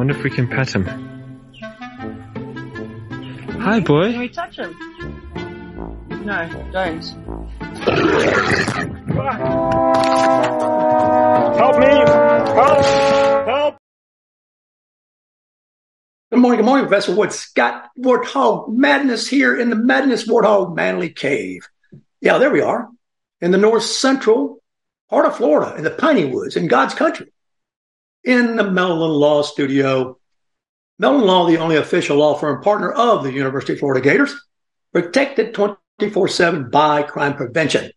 Wonder if we can pet him. Hi, boy. Can we touch him? No, don't. Help me! Help! Help! Good morning, good morning, Professor Ward. Scott Warthog Madness here in the Madness Warthog Manly Cave. Yeah, there we are in the north central part of Florida, in the Piney Woods, in God's country, in the Meldon Law Studio. Meldon Law, the only official law firm partner of the University of Florida Gators, protected 24 7 by crime prevention.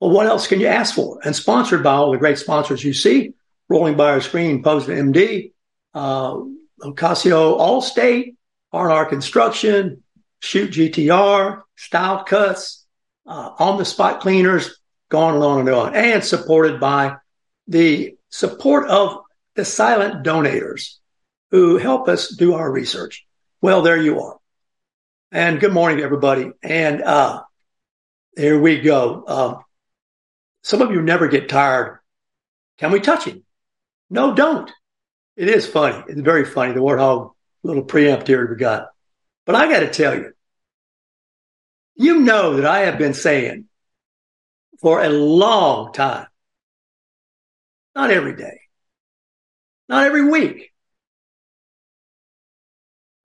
Well, what else can you ask for? And sponsored by all the great sponsors you see rolling by our screen, Post MD, uh, Ocasio Allstate, R&R Construction, Shoot GTR, Style Cuts, uh, On the Spot Cleaners, going on and on, and supported by the support of the silent donators who help us do our research. Well, there you are. And good morning, everybody. And uh, here we go. Um, some of you never get tired. Can we touch him? No, don't. It is funny. It's very funny. The warthog little preempt here we got. But I got to tell you, you know that I have been saying for a long time, not every day, not every week,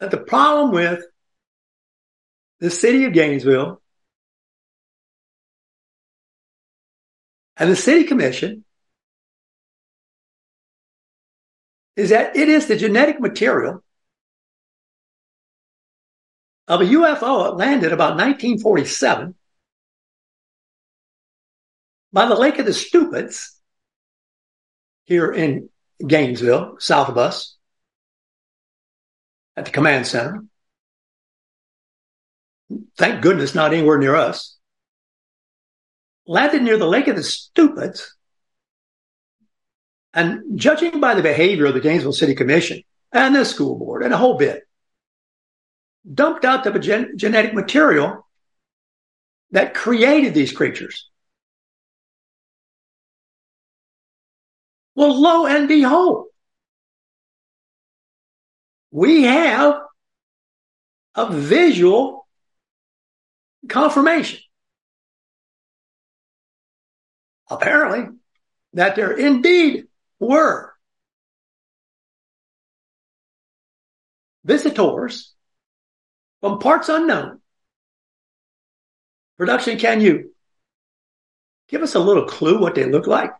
But the problem with the city of Gainesville and the city commission is that it is the genetic material of a UFO that landed about 1947 by the Lake of the Stupids here in Gainesville, south of us, at the command center. Thank goodness not anywhere near us. Landed near the Lake of the Stupids. And judging by the behavior of the Gainesville City Commission and the school board and a whole bit, dumped out the gen- genetic material that created these creatures. Well, lo and behold, we have a visual confirmation. Apparently, that there indeed were visitors from parts unknown. Production, can you give us a little clue what they look like?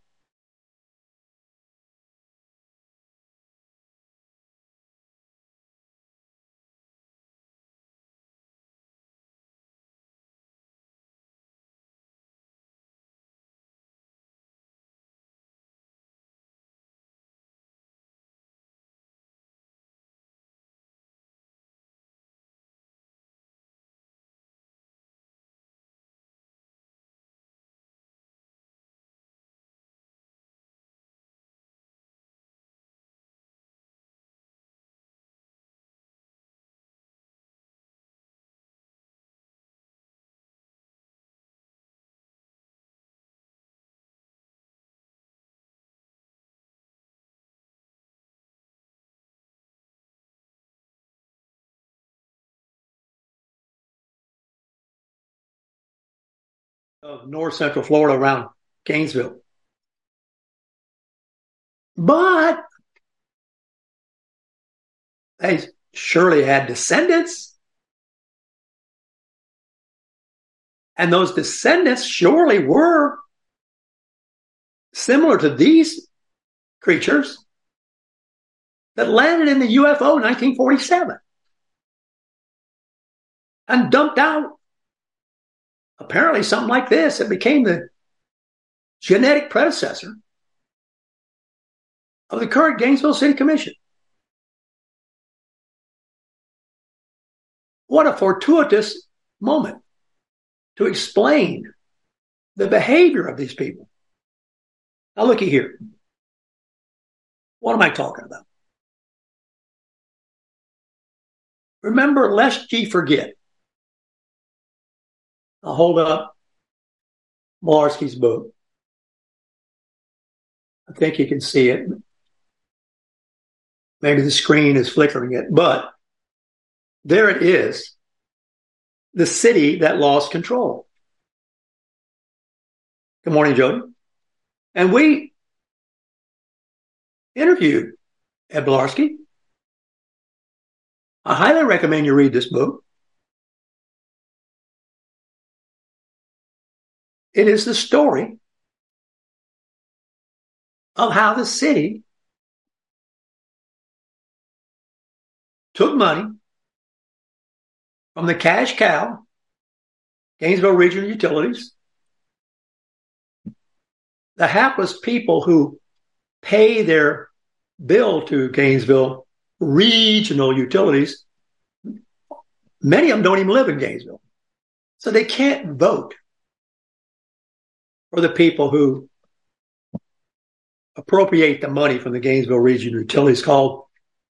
Of north central Florida around Gainesville. But they surely had descendants. And those descendants surely were similar to these creatures that landed in the UFO in 1947 and dumped out apparently something like this that became the genetic predecessor of the current Gainesville City Commission. What a fortuitous moment to explain the behavior of these people. Now, looky here. What am I talking about? Remember, lest ye forget. I'll hold up Bielarski's book. I think you can see it. Maybe the screen is flickering it, but there it is. The city that lost control. Good morning, Jody. And we interviewed Ed Bielarski. I highly recommend you read this book. It is the story of how the city took money from the cash cow, Gainesville Regional Utilities, the hapless people who pay their bill to Gainesville Regional Utilities, many of them don't even live in Gainesville. So they can't vote for the people who appropriate the money from the Gainesville Regional Utilities called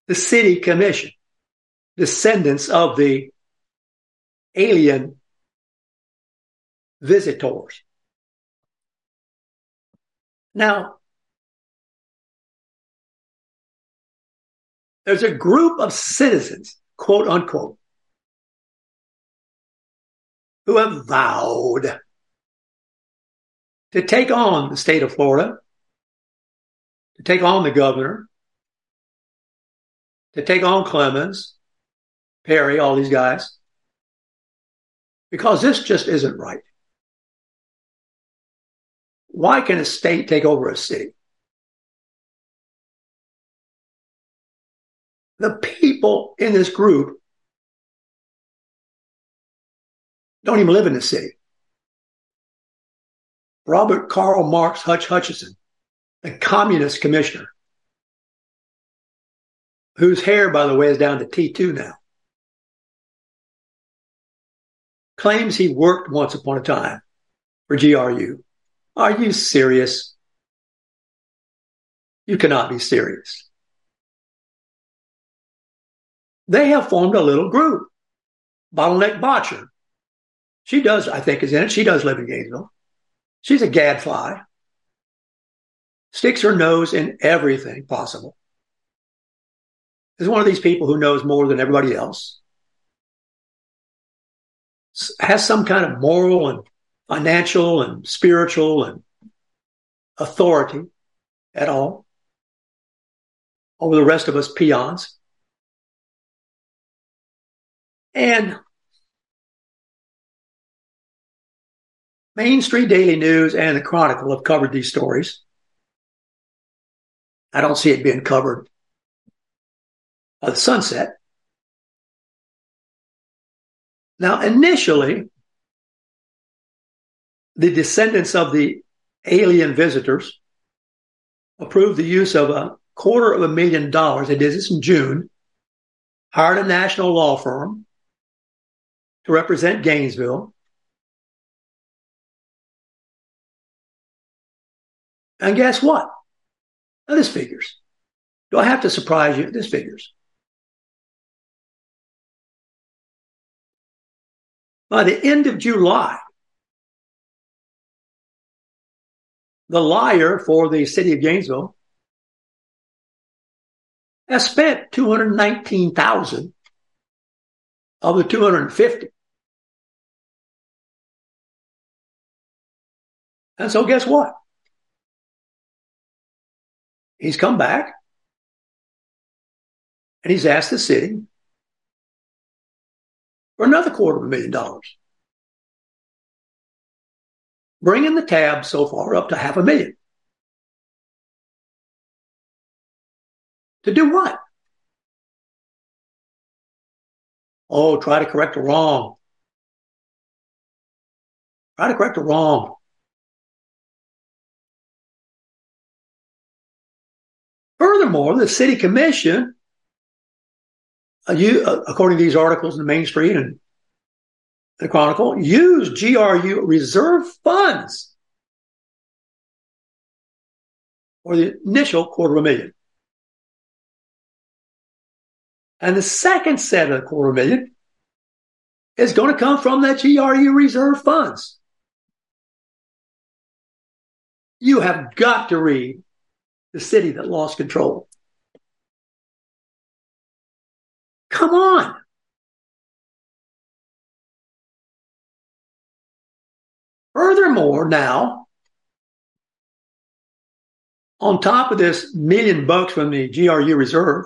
the City Commission, descendants of the alien visitors. Now, there's a group of citizens, quote unquote, who have vowed to take on the state of Florida, to take on the governor, to take on Clemons, Perry, all these guys, because this just isn't right. Why can a state take over a city? The people in this group don't even live in the city. Robert Karl Marx Hutch Hutchinson, a communist commissioner, whose hair, by the way, is down to T2 now, claims he worked once upon a time for GRU. Are you serious? You cannot be serious. They have formed a little group. Bottleneck Botcher. She does, I think, is in it. She does live in Gainesville. She's a gadfly. Sticks her nose in everything possible. Is one of these people who knows more than everybody else. Has some kind of moral and financial and spiritual and authority at all over the rest of us peons. And Main Street Daily News and the Chronicle have covered these stories. I don't see it being covered by the sunset. Now, initially, the descendants of the alien visitors approved the use of a quarter of a million dollars. They did this in June, hired a national law firm to represent Gainesville. And guess what? Now, this figures. Do I have to surprise you? This figures. By the end of July, the liar for the city of Gainesville has spent 219,000 of the 250. And so guess what? He's come back and he's asked the city for another quarter of a million dollars bringing the tab so far up to half a million. To do what? Oh, try to correct a wrong. Try to correct a wrong. Furthermore, the city commission uh, you, uh, according to these articles in the Main Street and the Chronicle, used GRU reserve funds for the initial quarter of a million. And the second set of the quarter of a million is going to come from that GRU reserve funds. You have got to read the city that lost control. Come on. Furthermore, now, on top of this million bucks from the GRU reserve,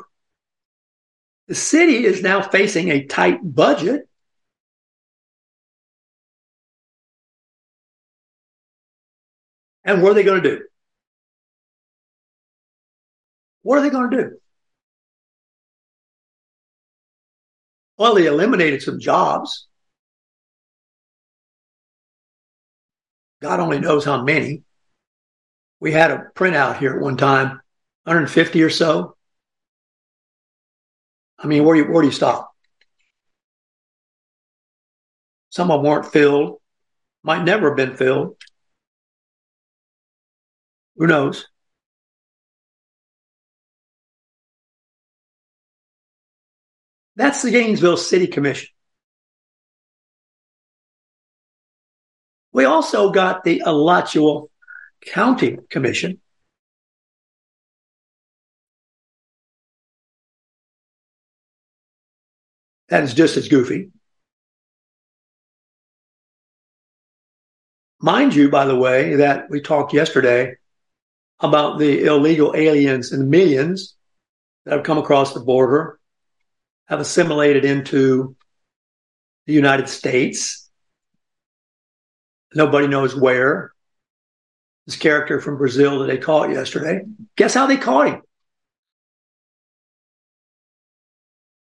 the city is now facing a tight budget. And what are they going to do? What are they going to do? Well, they eliminated some jobs. God only knows how many. We had a printout here at one time, 150 or so. I mean, where do you, where do you stop? Some of them weren't filled, might never have been filled. Who knows? That's the Gainesville City Commission. We also got the Alachua County Commission. That is just as goofy. Mind you, by the way, that we talked yesterday about the illegal aliens and the millions that have come across the border, have assimilated into the United States. Nobody knows where. This character from Brazil that they caught yesterday. Guess how they caught him?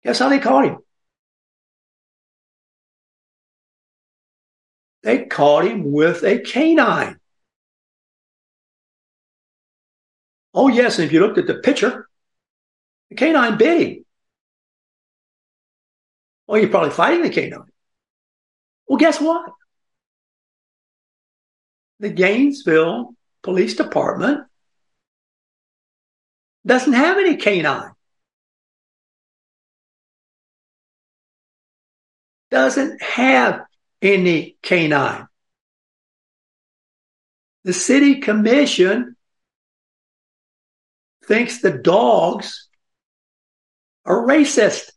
Guess how they caught him? They caught him with a canine. Oh, yes. And if you looked at the picture, the canine bit him. Well, you're probably fighting the canine. Well, guess what? The Gainesville Police Department doesn't have any canine. Doesn't have any canine. The city commission thinks the dogs are racist.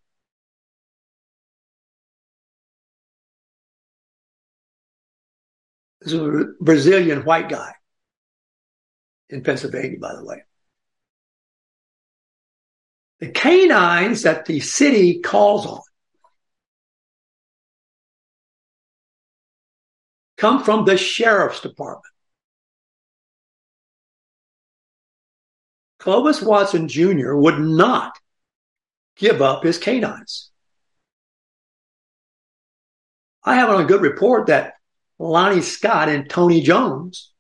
This is a Brazilian white guy in Pennsylvania, by the way. The canines that the city calls on come from the sheriff's department. Clovis Watson Jr. would not give up his canines. I have on a good report that Lonnie Scott and Tony Jones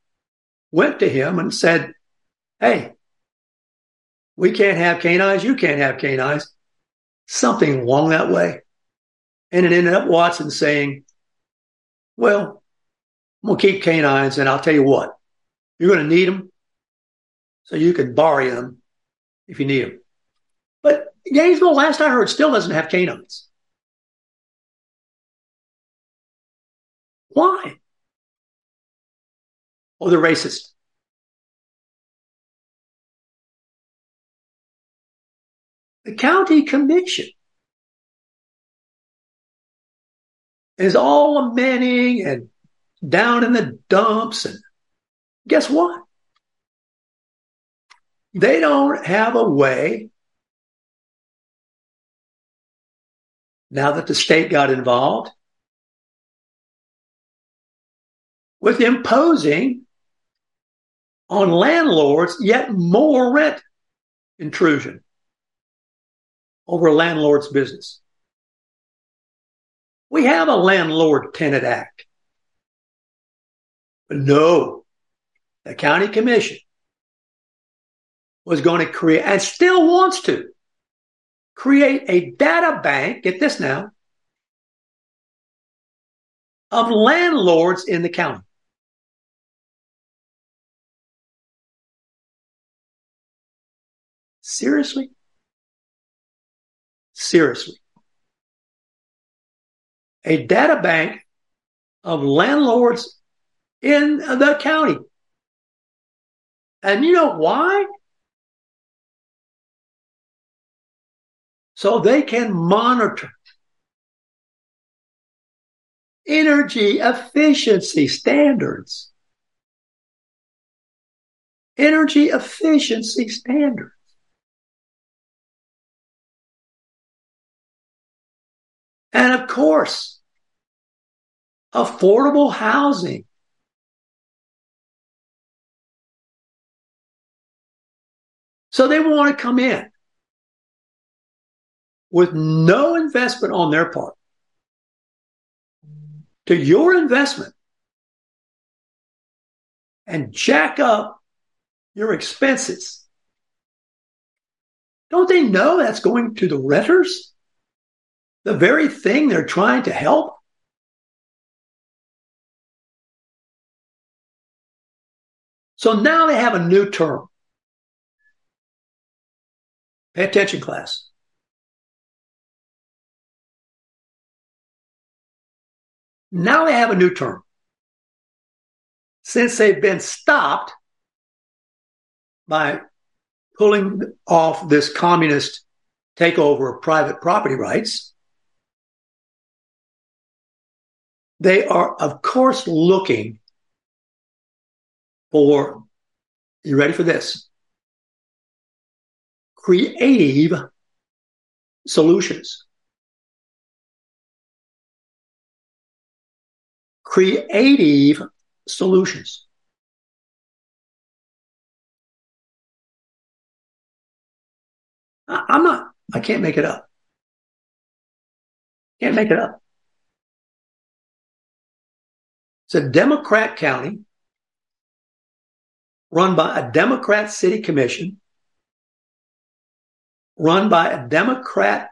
went to him and said, Hey, we can't have canines. You can't have canines. Something along that way. And it ended up Watson saying, Well, I'm going to keep canines and I'll tell you what, you're going to need them so you can borrow them if you need them. But Gainesville, last I heard, still doesn't have canines. Why? Oh, they're racist. The county commission is all lamenting and down in the dumps. And guess what? They don't have a way now that the state got involved with imposing on landlords yet more rent intrusion over a landlord's business. We have a landlord tenant act. But no, the county commission was going to create and still wants to create a data bank, get this now, of landlords in the county. Seriously? Seriously. A data bank of landlords in the county. And you know why? So they can monitor energy efficiency standards. Energy efficiency standards. Course, affordable housing. So they want to come in with no investment on their part to your investment and jack up your expenses. Don't they know that's going to the renters? The very thing they're trying to help? So now they have a new term. Pay attention, class. Now they have a new term. Since they've been stopped by pulling off this communist takeover of private property rights, they are, of course, looking for, you ready for this? Creative solutions. creative solutions. I'm not, I can't make it up. Can't make it up. It's a Democrat county run by a Democrat city commission, run by a Democrat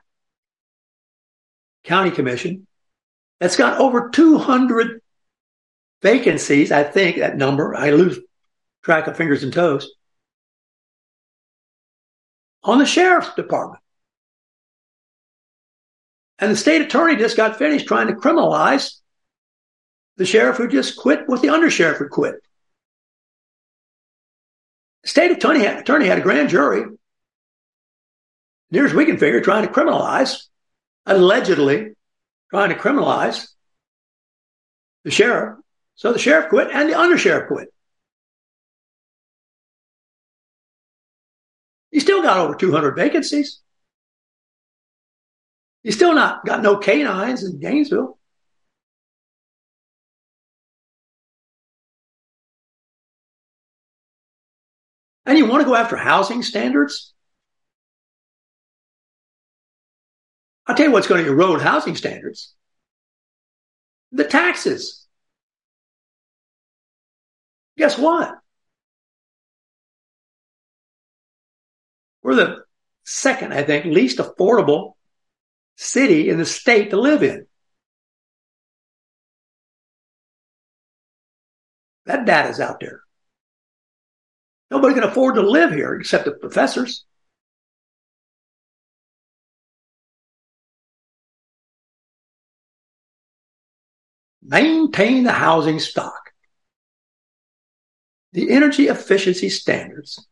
county commission that's got over 200 vacancies, I think that number, I lose track of fingers and toes, on the sheriff's department. And the state attorney just got finished trying to criminalize the sheriff who just quit what the undersheriff who quit. State attorney had, attorney had a grand jury, near as we can figure, trying to criminalize, allegedly trying to criminalize the sheriff so the sheriff quit and the undersheriff quit. You still got over 200 vacancies. You still not got no canines in Gainesville. You want to go after housing standards? I'll tell you what's going to erode housing standards. The taxes. Guess what? We're the second, I think, least affordable city in the state to live in. That data's out there. Nobody can afford to live here except the professors. Maintain the housing stock the energy efficiency standards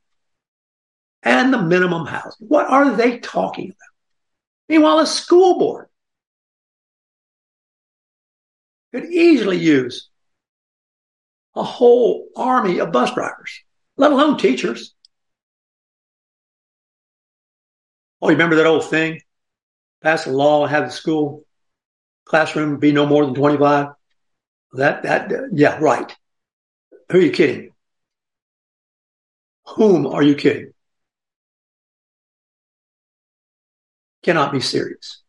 and the minimum housing. What are they talking about? Meanwhile, a school board could easily use a whole army of bus drivers, let alone teachers. Oh, you remember that old thing? Pass a law have the school classroom be no more than 25? That, that, yeah, right. Who are you kidding? Whom are you kidding? Cannot be serious.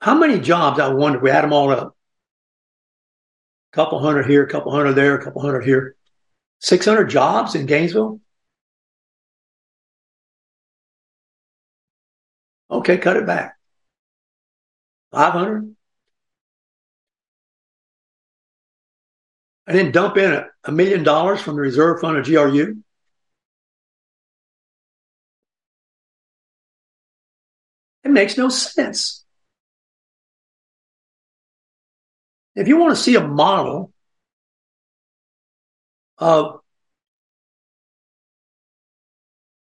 How many jobs, I wonder, we add them all up? couple hundred here, a couple hundred there, a couple hundred here. 600 jobs in Gainesville? Okay, cut it back. 500? I didn't dump in a, a million dollars from the reserve fund of GRU. It makes no sense. If you want to see a model of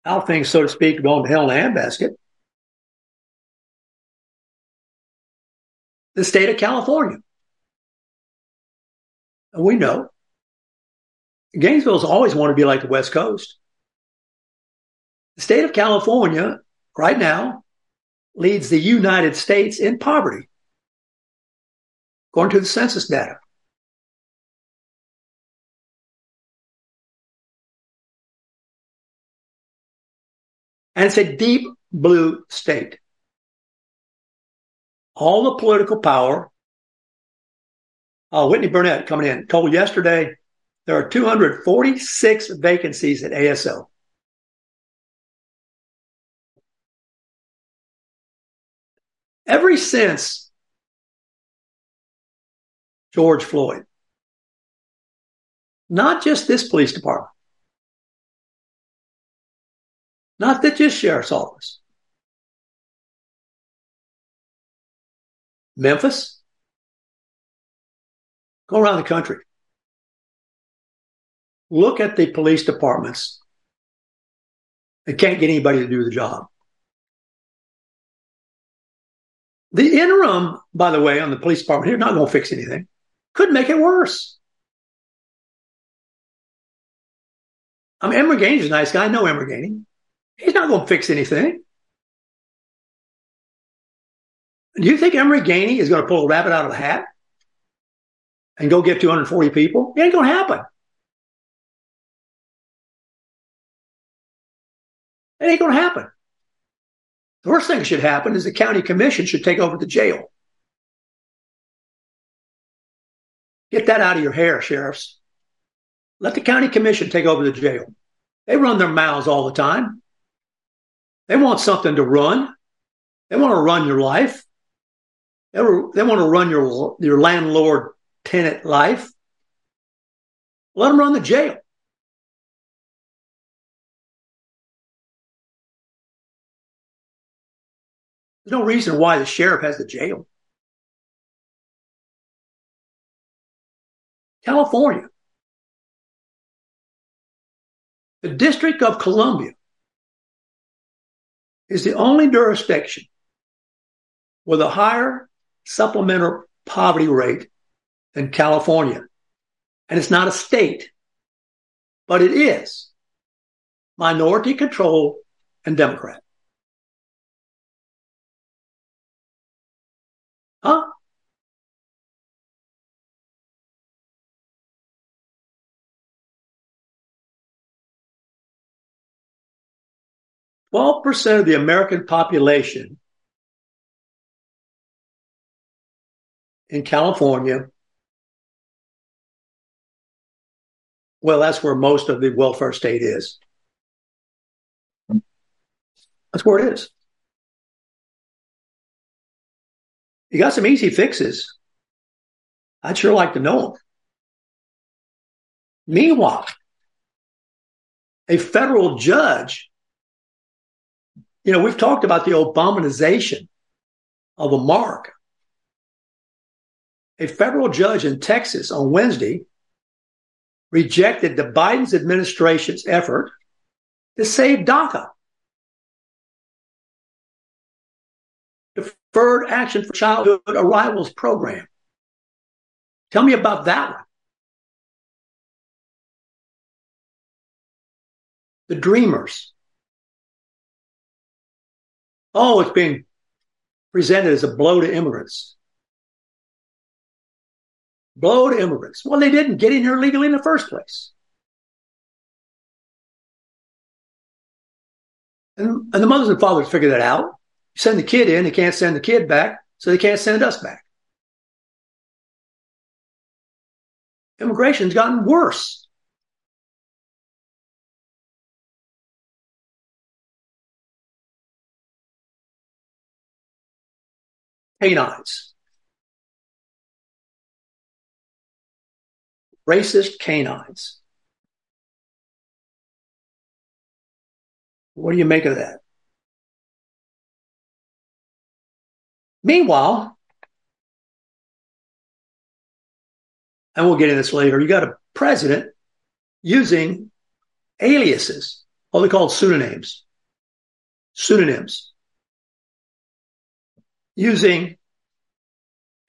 how things, so to speak, go to hell in a handbasket, the state of California. And we know Gainesville's always wanted to be like the West Coast. The state of California right now leads the United States in poverty, according to the census data. And it's a deep blue state. All the political power. Uh, Whitney Burnett coming in told yesterday there are 246 vacancies at ASO. Every since George Floyd, not just this police department, not that just sheriff's office. Memphis, go around the country. Look at the police departments. They can't get anybody to do the job. The interim, by the way, on the police department here, not going to fix anything. Could make it worse. I mean, Emery Gainey's a nice guy. I know Emery Gainey. He's not going to fix anything. Do you think Emery Gainey is going to pull a rabbit out of a hat and go get 240 people? It ain't going to happen. It ain't going to happen. The worst thing that should happen is the county commission should take over the jail. Get that out of your hair, sheriffs. Let the county commission take over the jail. They run their mouths all the time. They want something to run. They want to run your life. They, want to run your, your landlord tenant life. Let them run the jail. There's no reason why the sheriff has the jail. California. The District of Columbia is the only jurisdiction with a higher supplemental poverty rate than California. And it's not a state, but it is minority control and Democrat. 12% of the American population in California. Well, that's where most of the welfare state is. That's where it is. You got some easy fixes. I'd sure like to know them. Meanwhile, a federal judge you know, we've talked about the Obamanization of America. A federal judge in Texas on Wednesday rejected the Biden's administration's effort to save DACA. Deferred Action for Childhood Arrivals Program. Tell me about that one. The Dreamers. Oh, it's being presented as a blow to immigrants. Blow to immigrants. Well, they didn't get in here legally in the first place. And, and the mothers and fathers figure that out send the kid in, they can't send the kid back, so they can't send us back. Immigration's gotten worse. Canines. Racist canines. What do you make of that? Meanwhile, and we'll get into this later, you got a president using aliases, what they call pseudonyms. Pseudonyms. Using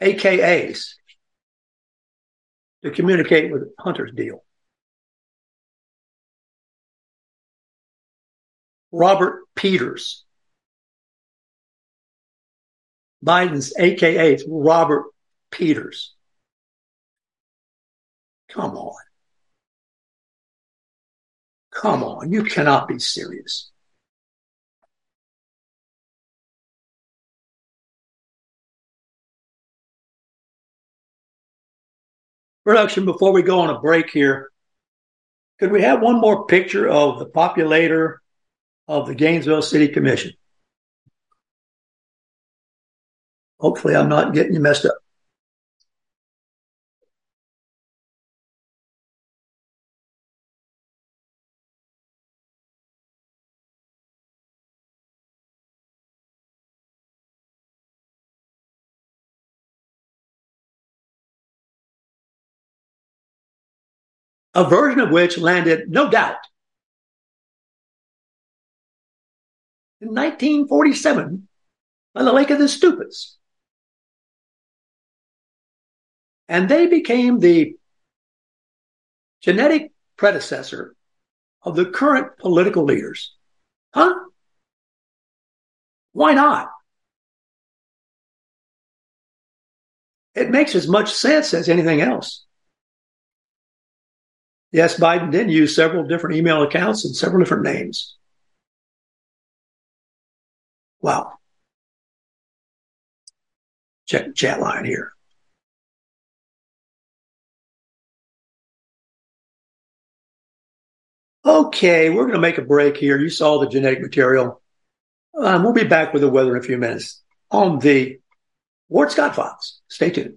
AKAs to communicate with Hunter's deal. Robert Peters. Biden's AKA Robert Peters. Come on. Come on. You cannot be serious. Production, before we go on a break here, could we have one more picture of the populator of the Gainesville City Commission? Hopefully, I'm not getting you messed up. A version of which landed, no doubt, in 1947 on the Lake of the Stupids. And they became the genetic predecessor of the current political leaders. Huh? Why not? It makes as much sense as anything else. Yes, Biden did use several different email accounts and several different names. Wow. Check the chat line here. Okay, we're going to make a break here. You saw the genetic material. Um, we'll be back with the weather in a few minutes on the Ward Scott Files. Stay tuned.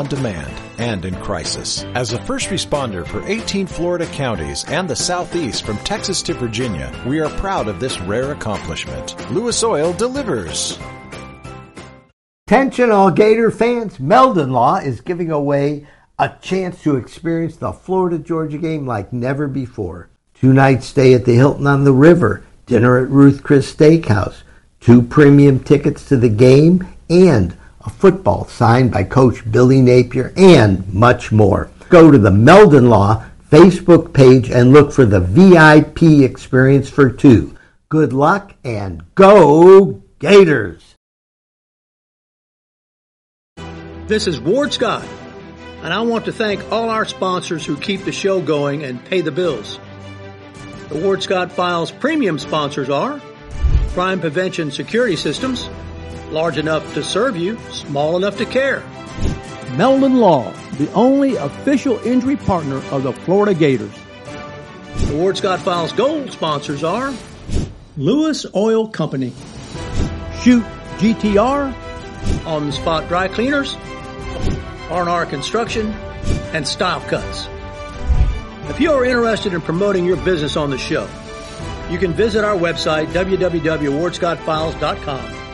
demand and in crisis. As a first responder for 18 Florida counties and the Southeast from Texas to Virginia, we are proud of this rare accomplishment. Lewis Oil delivers. Attention all Gator fans, Meldon Law is giving away a chance to experience the Florida Georgia game like never before. Two nights stay at the Hilton on the River, dinner at Ruth Chris Steakhouse, two premium tickets to the game, and a football signed by Coach Billy Napier, and much more. Go to the Meldon Law Facebook page and look for the VIP experience for two. Good luck and go Gators! This is Ward Scott, and I want to thank all our sponsors who keep the show going and pay the bills. The Ward Scott Files premium sponsors are Crime Prevention Security Systems, large enough to serve you, small enough to care. Meldon Law, the only official injury partner of the Florida Gators. The Ward Scott Files Gold sponsors are Lewis Oil Company, Shoot GTR, On the Spot Dry Cleaners, R&R Construction, and Style Cuts. If you are interested in promoting your business on the show, you can visit our website, www.wardscottfiles.com,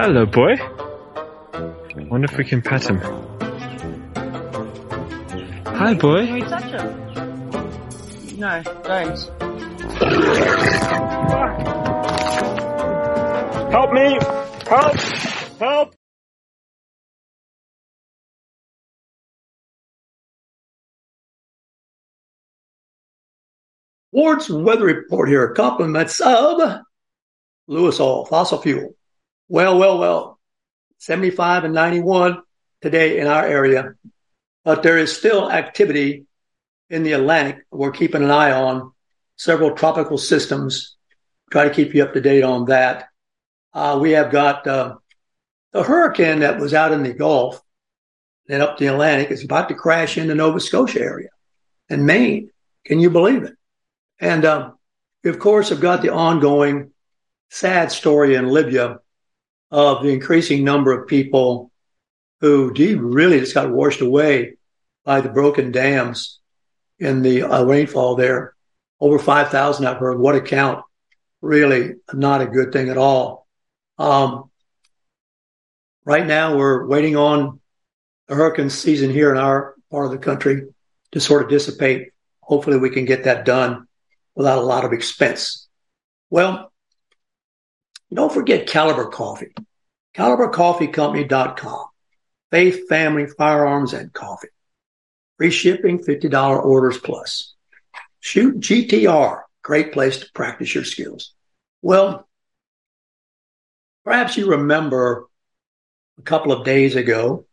Hello, boy. Wonder if we can pet him. Hi, boy. Can we touch him? No, don't. Help me! Help! Help! Ward's weather report here. Compliments of Lewis Oil, fossil fuel. Well, well, well. 75 and 91 today in our area. But there is still activity in the Atlantic. We're keeping an eye on several tropical systems. Try to keep you up to date on that. Uh, we have got uh, the hurricane that was out in the Gulf and up the Atlantic is about to crash in the Nova Scotia area and Maine. Can you believe it? And um, we, of course, have got the ongoing sad story in Libya of the increasing number of people who really just got washed away by the broken dams in the uh, rainfall there. Over 5,000, I've heard. What a count. Really not a good thing at all. Um, right now, we're waiting on the hurricane season here in our part of the country to sort of dissipate. Hopefully, we can get that done without a lot of expense. Well, don't forget Caliber Coffee, calibercoffeecompany.com. Faith, family, firearms, and coffee. Free shipping, $50 orders plus. Shoot GTR, great place to practice your skills. Well, perhaps you remember a couple of days ago,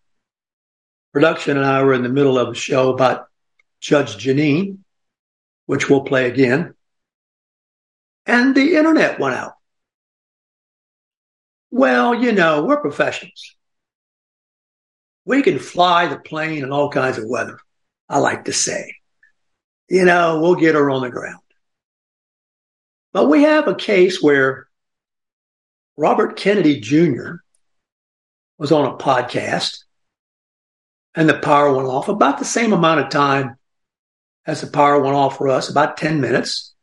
production and I were in the middle of a show about Judge Jeanine, which we'll play again. And the internet went out. Well, you know, we're professionals. We can fly the plane in all kinds of weather, I like to say. You know, we'll get her on the ground. But we have a case where Robert Kennedy Jr. was on a podcast and the power went off about the same amount of time as the power went off for us, about 10 minutes.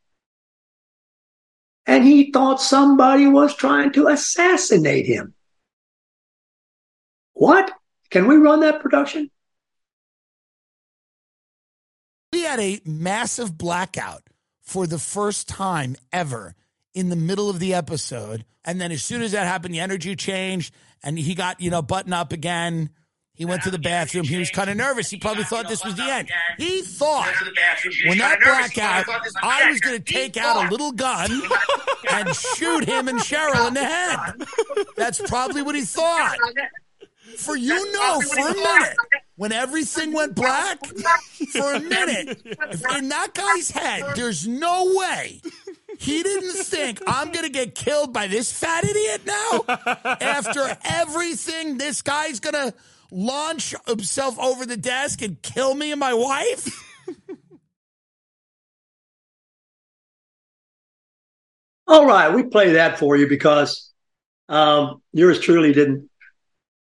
And he thought somebody was trying to assassinate him. What? Can we run that production? We had a massive blackout for the first time ever in the middle of the episode. And then as soon as that happened, the energy changed and he got, you know, button up again. He went to the bathroom. He was kind of nervous. He probably thought this was the end. He thought when that blackout, I was going to take out a little gun and shoot him and Cheryl in the head. That's probably what he thought. For you know, for a minute, when everything went black, for a minute, in that guy's head, there's no way he didn't think I'm going to get killed by this fat idiot now. After everything, this guy's going to launch himself over the desk and kill me and my wife. All right, we play that for you because um, yours truly didn't.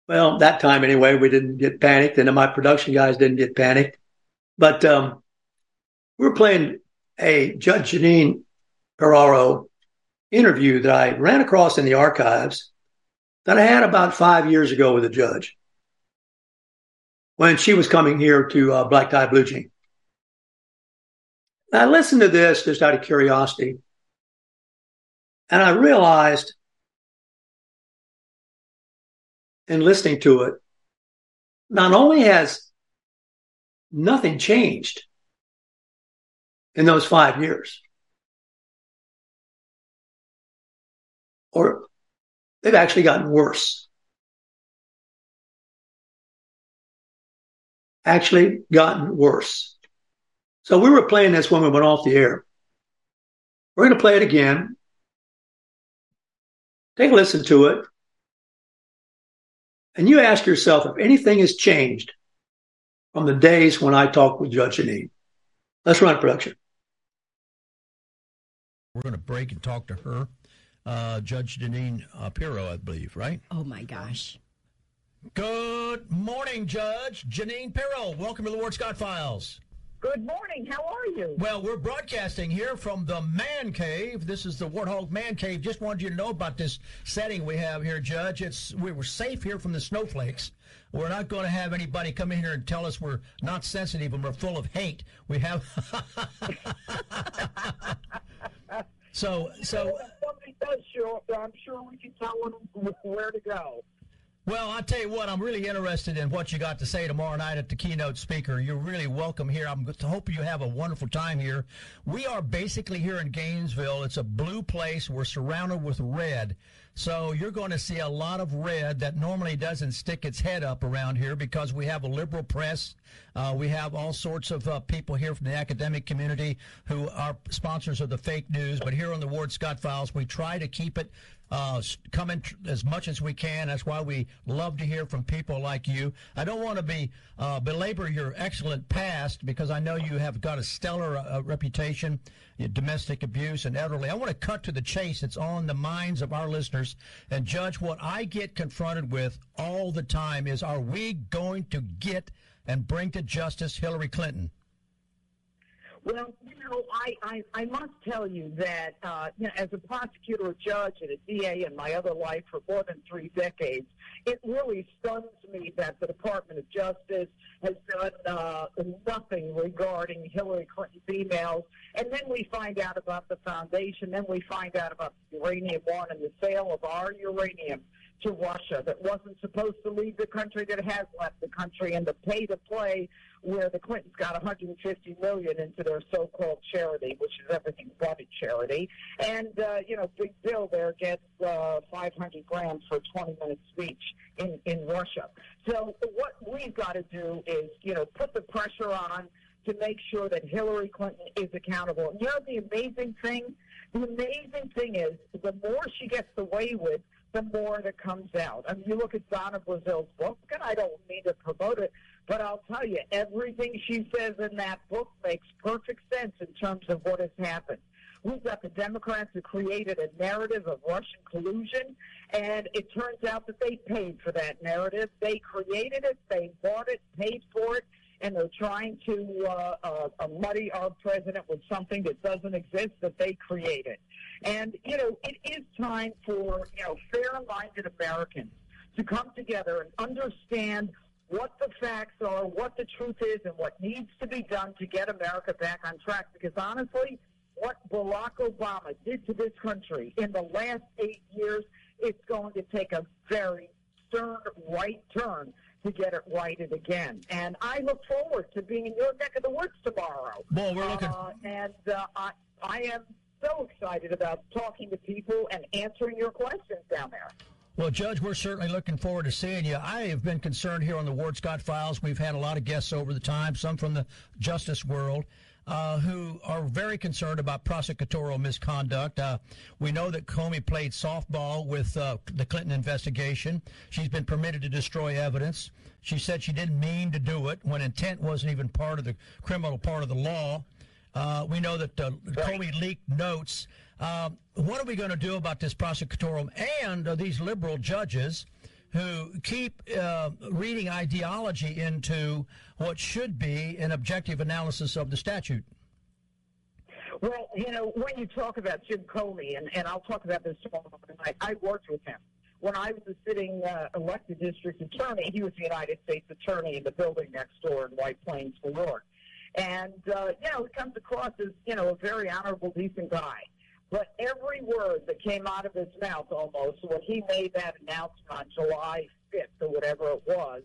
Well, that time anyway, we didn't get panicked, and my production guys didn't get panicked. But um, we were playing a Judge Jeanine Ferraro interview that I ran across in the archives that I had about five years ago with a judge when she was coming here to uh, Black Tie Blue Jean. I listened to this just out of curiosity, and I realized in listening to it, not only has nothing changed in those five years, or they've actually gotten worse. Actually gotten worse. So we were playing this when we went off the air. We're going to play it again. Take a listen to it. And you ask yourself if anything has changed from the days when I talked with Judge Jeanine. Let's run production. We're going to break and talk to her, uh, Judge Jeanine uh, Pirro, I believe, right? Oh my gosh. Good morning, Judge Jeanine Pirro. Welcome to the Ward Scott Files. Good morning. How are you? Well, we're broadcasting here from the Man Cave. This is the Warthog Man Cave. Just wanted you to know about this setting we have here, Judge. It's we were safe here from the snowflakes. We're not going to have anybody come in here and tell us we're not sensitive and we're full of hate. We have. so so. If somebody does show up I'm sure we can tell them where to go. Well, I'll tell you what, I'm really interested in what you got to say tomorrow night at the keynote speaker. You're really welcome here. I'm hope you have a wonderful time here. We are basically here in Gainesville. It's a blue place. We're surrounded with red. So you're going to see a lot of red that normally doesn't stick its head up around here because we have a liberal press. Uh, we have all sorts of uh, people here from the academic community who are sponsors of the fake news. But here on the Ward Scott Files, we try to keep it uh, coming as much as we can. That's why we love to hear from people like you. I don't want to be uh, belabor your excellent past because I know you have got a stellar uh, reputation, domestic abuse and elderly. I want to cut to the chase. It's on the minds of our listeners and judge what I get confronted with all the time is: Are we going to get and bring to justice Hillary Clinton? Well, you know, I, I, I must tell you that uh, you know, as a prosecutor, a judge, and a DA in my other life for more than three decades, it really stuns me that the Department of Justice has done uh, nothing regarding Hillary Clinton's emails. And then we find out about the foundation, then we find out about uranium one and the sale of our uranium to Russia that wasn't supposed to leave the country that has left the country and the pay to play where the Clintons got 150 million into their so-called charity, which is everything but a charity. And uh, you know, Big Bill there gets uh, 500 grand for a 20-minute speech in in Russia. So what we've got to do is, you know, put the pressure on to make sure that Hillary Clinton is accountable. You know, the amazing thing, the amazing thing is, the more she gets away with the more that comes out. I mean, you look at Donna Brazile's book, and I don't mean to promote it, but I'll tell you, everything she says in that book makes perfect sense in terms of what has happened. We've got the Democrats who created a narrative of Russian collusion, and it turns out that they paid for that narrative. They created it, they bought it, paid for it, and they're trying to uh, uh, uh, muddy our president with something that doesn't exist that they created. And you know, it is time for you know fair-minded Americans to come together and understand what the facts are, what the truth is, and what needs to be done to get America back on track. Because honestly, what Barack Obama did to this country in the last eight years, it's going to take a very stern right turn to get it righted again. And I look forward to being in your neck of the woods tomorrow. Well, we're looking. Uh, and uh, I, I am so excited about talking to people and answering your questions down there. Well, Judge, we're certainly looking forward to seeing you. I have been concerned here on the Ward Scott Files. We've had a lot of guests over the time, some from the justice world. Uh, who are very concerned about prosecutorial misconduct. Uh, we know that Comey played softball with uh, the Clinton investigation. She's been permitted to destroy evidence. She said she didn't mean to do it when intent wasn't even part of the criminal part of the law. Uh, we know that uh, Comey leaked notes. Um, what are we going to do about this prosecutorial and uh, these liberal judges who keep uh, reading ideology into what should be an objective analysis of the statute? Well, you know, when you talk about Jim Comey, and, and I'll talk about this tomorrow night, I worked with him. When I was a sitting uh, elected district attorney, he was the United States attorney in the building next door in White Plains, New York. And, uh, you know, he comes across as, you know, a very honorable, decent guy. But every word that came out of his mouth almost when he made that announcement on July 5th or whatever it was,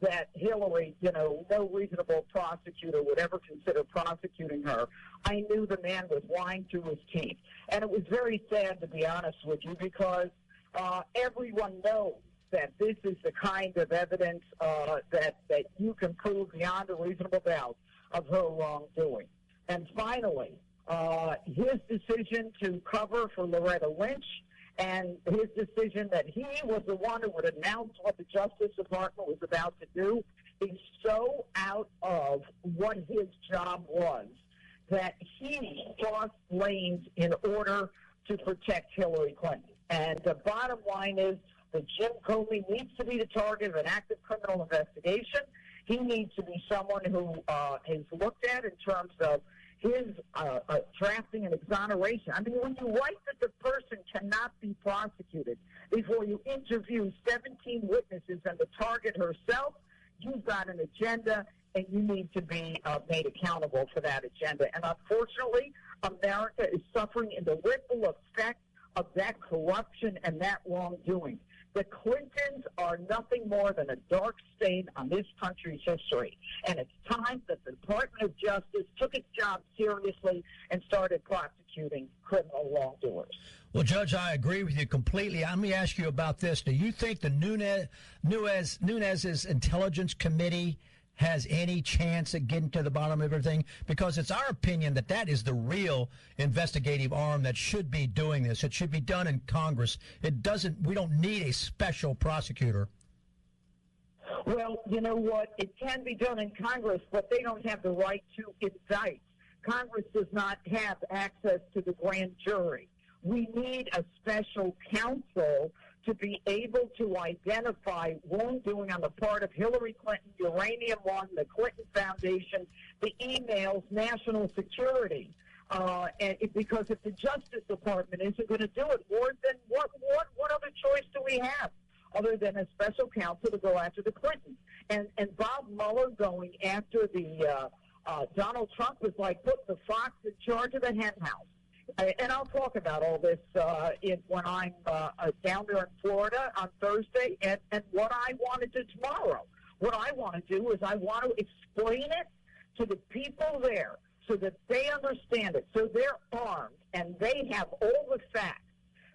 that Hillary, you know, no reasonable prosecutor would ever consider prosecuting her. I knew the man was lying through his teeth. And it was very sad, to be honest with you, because uh, everyone knows that this is the kind of evidence uh, that, that you can prove beyond a reasonable doubt of her wrongdoing. And finally, uh, his decision to cover for Loretta Lynch and his decision that he was the one who would announce what the Justice Department was about to do is so out of what his job was that he crossed lanes in order to protect Hillary Clinton. And the bottom line is that Jim Comey needs to be the target of an active criminal investigation. He needs to be someone who uh, is looked at in terms of his uh, uh, drafting and exoneration. I mean, when you write that the person cannot be prosecuted before you interview 17 witnesses and the target herself, you've got an agenda and you need to be uh, made accountable for that agenda. And unfortunately, America is suffering in the ripple effect of that corruption and that wrongdoing. The Clintons are nothing more than a dark stain on this country's history. And it's time that the Department of Justice took its job seriously and started prosecuting criminal wrongdoers. Well, Judge, I agree with you completely. Let me ask you about this. Do you think the Nunes, Nunes, Nunes's Intelligence Committee has any chance at getting to the bottom of everything? Because it's our opinion that that is the real investigative arm that should be doing this. It should be done in Congress. It doesn't. We don't need a special prosecutor. Well, you know what? It can be done in Congress, but they don't have the right to indict. Congress does not have access to the grand jury. We need a special counsel to be able to identify wrongdoing on the part of Hillary Clinton, Uranium One, the Clinton Foundation, the emails, national security. Uh, and it, because if the Justice Department isn't going to do it, Ward, then what, what, what other choice do we have other than a special counsel to go after the Clintons? And, and Bob Mueller going after the uh, uh, Donald Trump was like putting the fox in charge of the hen house and I'll talk about all this uh, in, when I'm uh, uh, down there in Florida on Thursday, and, and what I want to do tomorrow. What I want to do is I want to explain it to the people there so that they understand it, so they're armed and they have all the facts.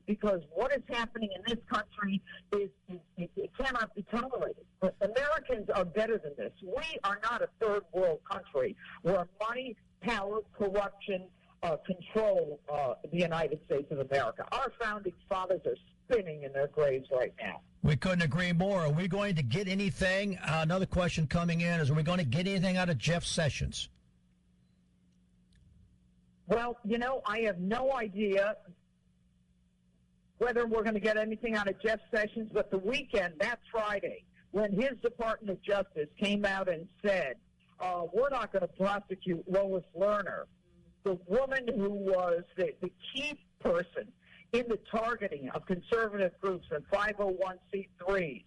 Because what is happening in this country is, is it, it cannot be tolerated. But Americans are better than this. We are not a third world country where money, power, corruption, uh, control uh, the United States of America. Our founding fathers are spinning in their graves right now. We couldn't agree more. Are we going to get anything? Uh, another question coming in is: Are we going to get anything out of Jeff Sessions? Well, you know, I have no idea whether we're going to get anything out of Jeff Sessions, but the weekend, that Friday, when his Department of Justice came out and said, uh, we're not going to prosecute Lois Lerner the woman who was the, the key person in the targeting of conservative groups and 501c3s.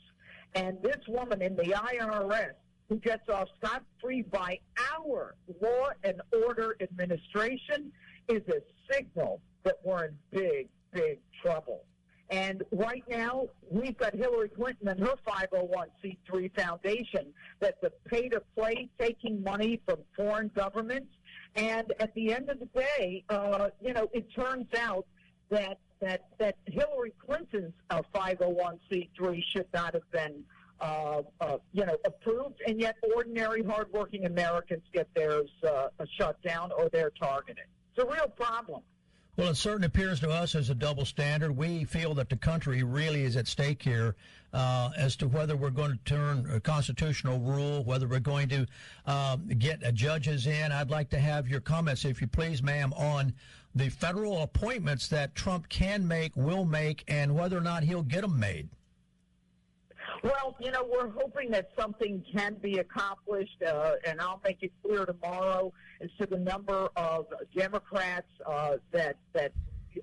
And this woman in the IRS who gets off scot free by our law and order administration is a signal that we're in big, big trouble. And right now, we've got Hillary Clinton and her 501c3 foundation that's a pay to play, taking money from foreign governments and at the end of the day, uh, you know, it turns out that that that Hillary Clinton's uh, 501c3 should not have been, uh, uh, you know, approved, and yet ordinary, hardworking Americans get theirs uh, shut down or they're targeted. It's a real problem. Well, it certainly appears to us as a double standard. We feel that the country really is at stake here uh, as to whether we're going to turn a constitutional rule, whether we're going to um, get judges in. I'd like to have your comments, if you please, ma'am, on the federal appointments that Trump can make, will make, and whether or not he'll get them made. Well, you know, we're hoping that something can be accomplished, uh, and I'll make it clear tomorrow as to the number of Democrats uh, that that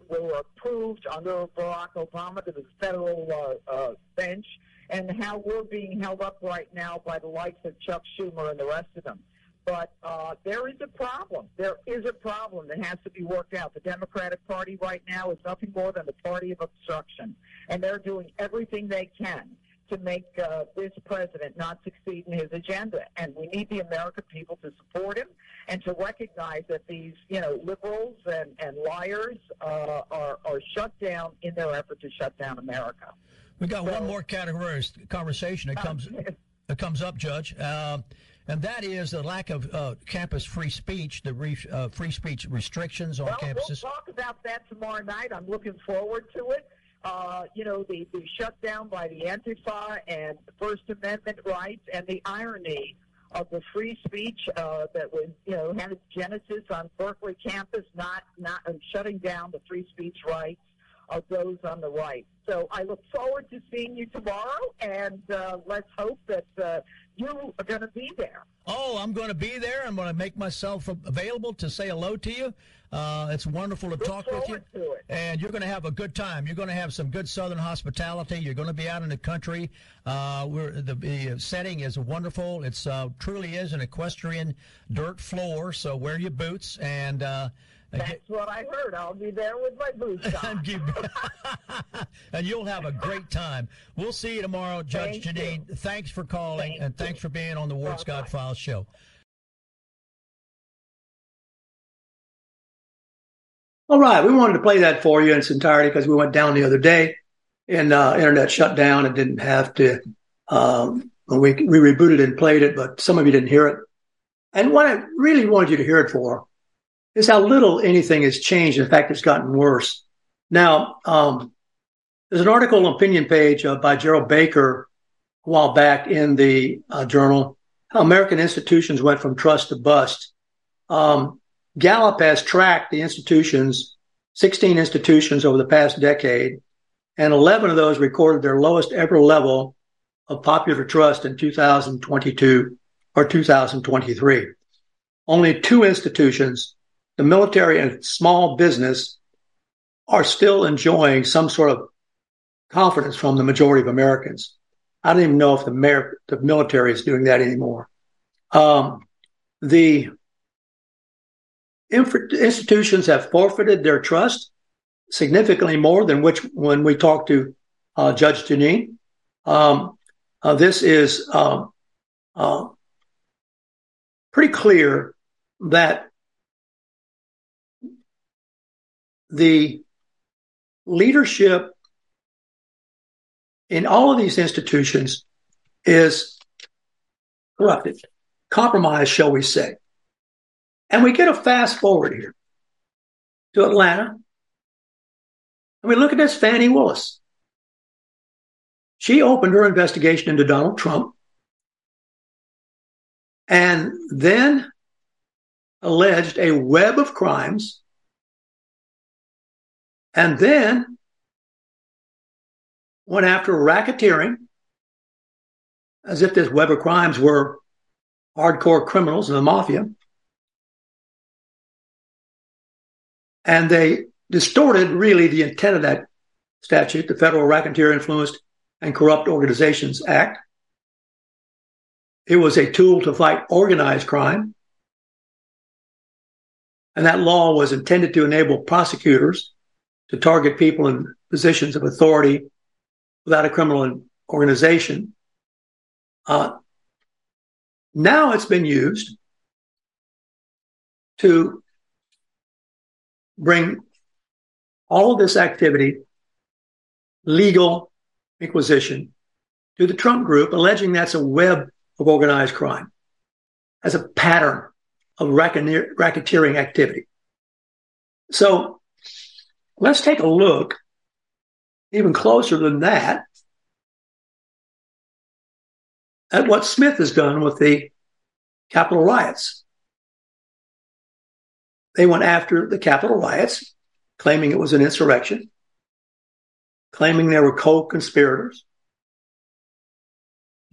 were approved under Barack Obama to the federal uh, uh, bench, and how we're being held up right now by the likes of Chuck Schumer and the rest of them. But uh, there is a problem. There is a problem that has to be worked out. The Democratic Party right now is nothing more than the party of obstruction, and they're doing everything they can to make uh, this president not succeed in his agenda. And we need the American people to support him and to recognize that these, you know, liberals and, and liars uh, are, are shut down in their effort to shut down America. We've got so, one more category of conversation that comes that comes up, Judge, uh, and that is the lack of uh, campus free speech, the re- uh, free speech restrictions on well, campuses. We'll talk about that tomorrow night. I'm looking forward to it. Uh, you know, the, the shutdown by the Antifa and First Amendment rights and the irony of the free speech uh, that was, you know, had its genesis on Berkeley campus, not not uh, shutting down the free speech rights of those on the right. So I look forward to seeing you tomorrow, and uh, let's hope that uh, you are going to be there. Oh, I'm going to be there. I'm going to make myself available to say hello to you. Uh, it's wonderful to Look talk with you. It. And you're going to have a good time. You're going to have some good Southern hospitality. You're going to be out in the country. Uh, where the, the setting is wonderful. It's uh, truly is an equestrian dirt floor. So wear your boots and. That's what I heard. I'll be there with my boots on. and you'll have a great time. We'll see you tomorrow, Judge Thank Jeanine. you. Thanks for calling Thank and thanks for being on the Ward Scott Files show. All right, we wanted to play that for you in its entirety because we went down the other day and uh, internet shut down and didn't have to. Um, we we rebooted and played it, but some of you didn't hear it. And what I really wanted you to hear it for is how little anything has changed. In fact, it's gotten worse. Now, um, there's an article on opinion page uh, by Gerald Baker a while back in the uh, journal how American institutions went from trust to bust. Um, Gallup has tracked the institutions, 16 institutions over the past decade, and 11 of those recorded their lowest ever level of popular trust in 2022 or 2023. Only two institutions, the military and small business, are still enjoying some sort of confidence from the majority of Americans. I don't even know if the, the military is doing that anymore. Um, the institutions have forfeited their trust significantly more than which when we talked to uh, Judge Jeanine. Um, uh, this is um, uh, pretty clear that the leadership in all of these institutions is corrupted, compromised, shall we say. And we get a fast forward here to Atlanta. And we look at this Fani Willis. She opened her investigation into Donald Trump and then alleged a web of crimes and then went after racketeering as if this web of crimes were hardcore criminals in the mafia. And they distorted really the intent of that statute, the Federal Racketeer Influenced and Corrupt Organizations Act. It was a tool to fight organized crime. And that law was intended to enable prosecutors to target people in positions of authority without a criminal organization. Uh, now it's been used to bring all of this activity, legal inquisition, to the Trump group, alleging that's a web of organized crime, as a pattern of racketeering activity. So let's take a look even closer than that at what Smith has done with the Capitol riots. They went after the Capitol riots, claiming it was an insurrection, claiming there were co-conspirators.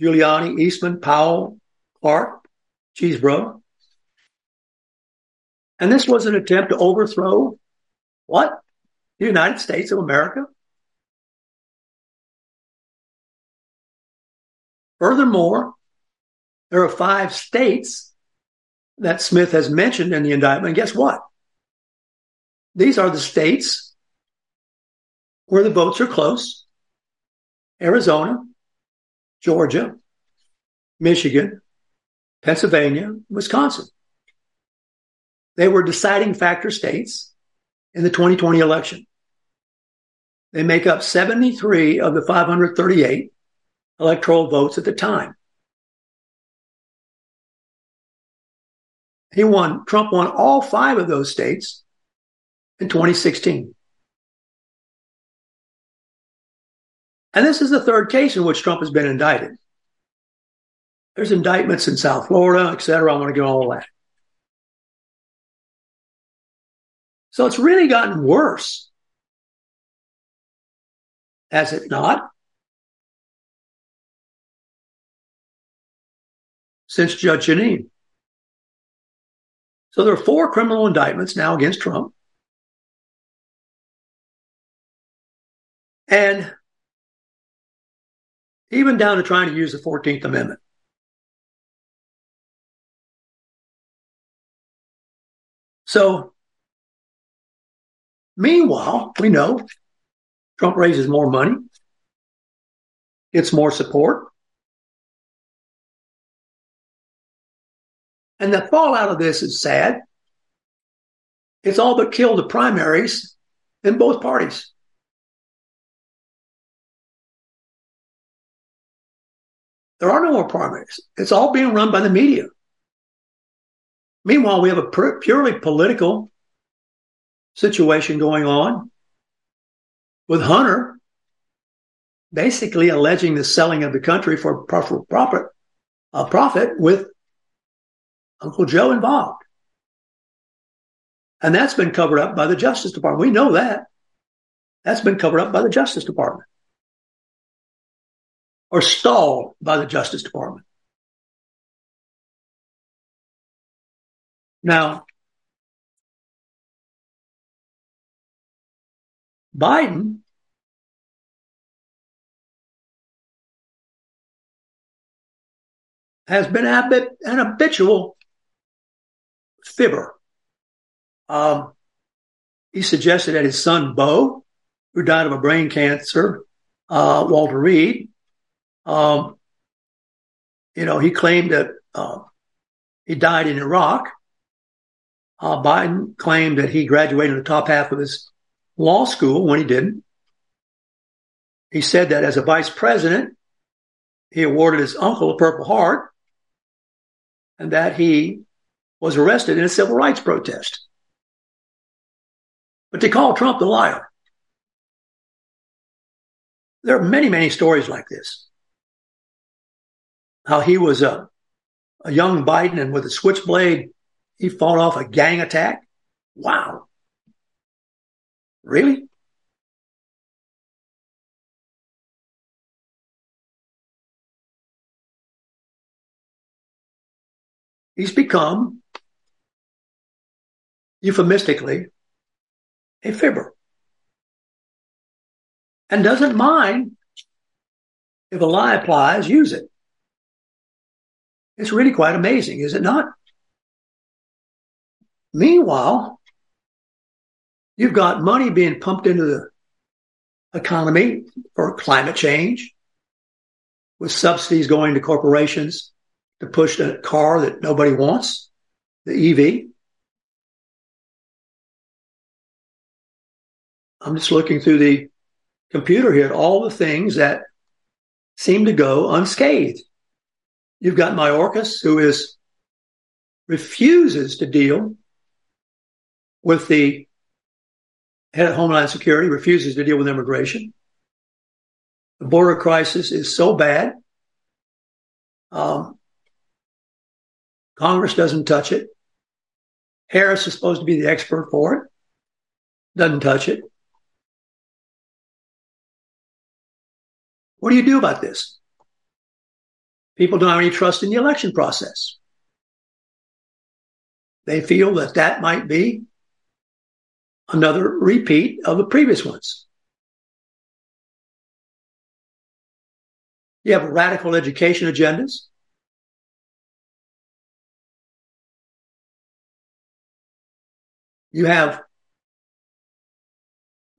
Giuliani, Eastman, Powell, Clark, Chesebro. And this was an attempt to overthrow what? The United States of America? Furthermore, there are five states that Smith has mentioned in the indictment. And guess what? These are the states where the votes are close Arizona, Georgia, Michigan, Pennsylvania, Wisconsin. They were deciding factor states in the 2020 election. They make up 73 of the 538 electoral votes at the time. He won, Trump won all five of those states in 2016. And this is the third case in which Trump has been indicted. There's indictments in South Florida, et cetera. I want to get all that. So it's really gotten worse. Has it not? Since Judge Jeanine. So there are four criminal indictments now against Trump. And even down to trying to use the 14th Amendment. So, meanwhile, we know Trump raises more money, gets more support. And the fallout of this is sad. It's all but killed the primaries in both parties. There are no more primaries. It's all being run by the media. Meanwhile, we have a purely political situation going on with Hunter basically alleging the selling of the country for profit, uh, profit with Uncle Joe involved. And that's been covered up by the Justice Department. We know that. That's been covered up by the Justice Department or stalled by the Justice Department. Now, Biden has been an habitual fibber. Um, he suggested that his son, Beau, who died of a brain cancer, uh, Walter Reed, um, you know, he claimed that uh, he died in Iraq. Uh, Biden claimed that he graduated in the top half of his law school when he didn't. He said that as a vice president, he awarded his uncle a Purple Heart and that he was arrested in a civil rights protest. But they call Trump the liar. There are many, many stories like this. How he was a, a young Biden and with a switchblade, he fought off a gang attack. Wow. Really? He's become euphemistically a fibber and doesn't mind if a lie applies, use it. It's really quite amazing, is it not? Meanwhile, you've got money being pumped into the economy for climate change, with subsidies going to corporations to push a car that nobody wants, the EV. I'm just looking through the computer here at all the things that seem to go unscathed. You've got Mayorkas, who is refuses to deal with the Homeland Security, refuses to deal with immigration. The border crisis is so bad. Um, Congress doesn't touch it. Harris is supposed to be the expert for it. Doesn't touch it. What do you do about this? People don't have any trust in the election process. They feel that that might be another repeat of the previous ones. You have radical education agendas. You have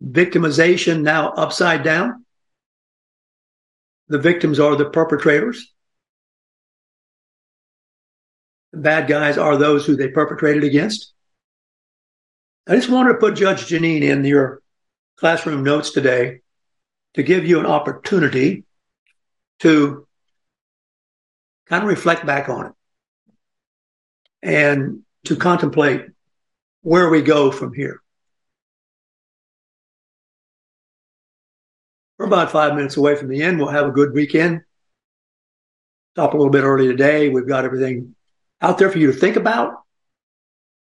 victimization now upside down. The victims are the perpetrators. The bad guys are those who they perpetrated against. I just wanted to put Judge Jeanine in your classroom notes today to give you an opportunity to kind of reflect back on it and to contemplate where we go from here. We're about five minutes away from the end. We'll have a good weekend. Stop a little bit early today. We've got everything out there for you to think about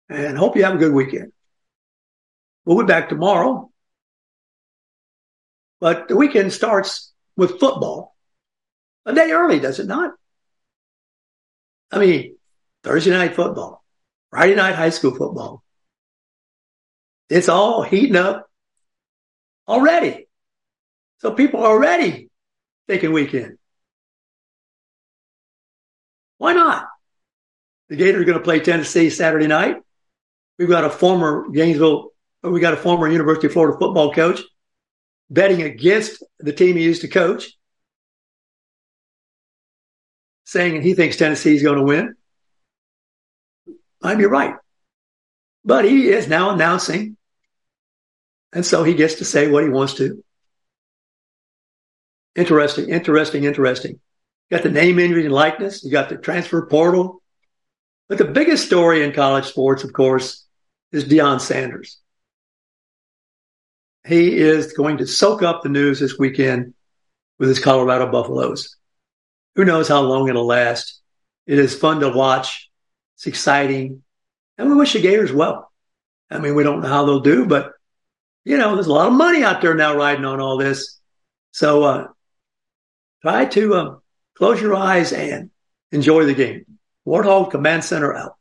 and hope you have a good weekend. We'll be back tomorrow. But the weekend starts with football a day early, does it not? I mean, Thursday night football, Friday night high school football. It's all heating up already. So people are already thinking weekend. Why not? The Gators are going to play Tennessee Saturday night. We've got a former Gainesville, we got a former University of Florida football coach betting against the team he used to coach, saying he thinks Tennessee is going to win. i might be right. But he is now announcing. And so he gets to say what he wants to. Interesting, interesting, interesting. Got the name, image, and likeness. You got the transfer portal. But the biggest story in college sports, of course, is Deion Sanders. He is going to soak up the news this weekend with his Colorado Buffaloes. Who knows how long it'll last? It is fun to watch. It's exciting. And we wish the Gators well. I mean, we don't know how they'll do, but you know, there's a lot of money out there now riding on all this. So, uh, try to uh, close your eyes and enjoy the game. Warthog Command Center out.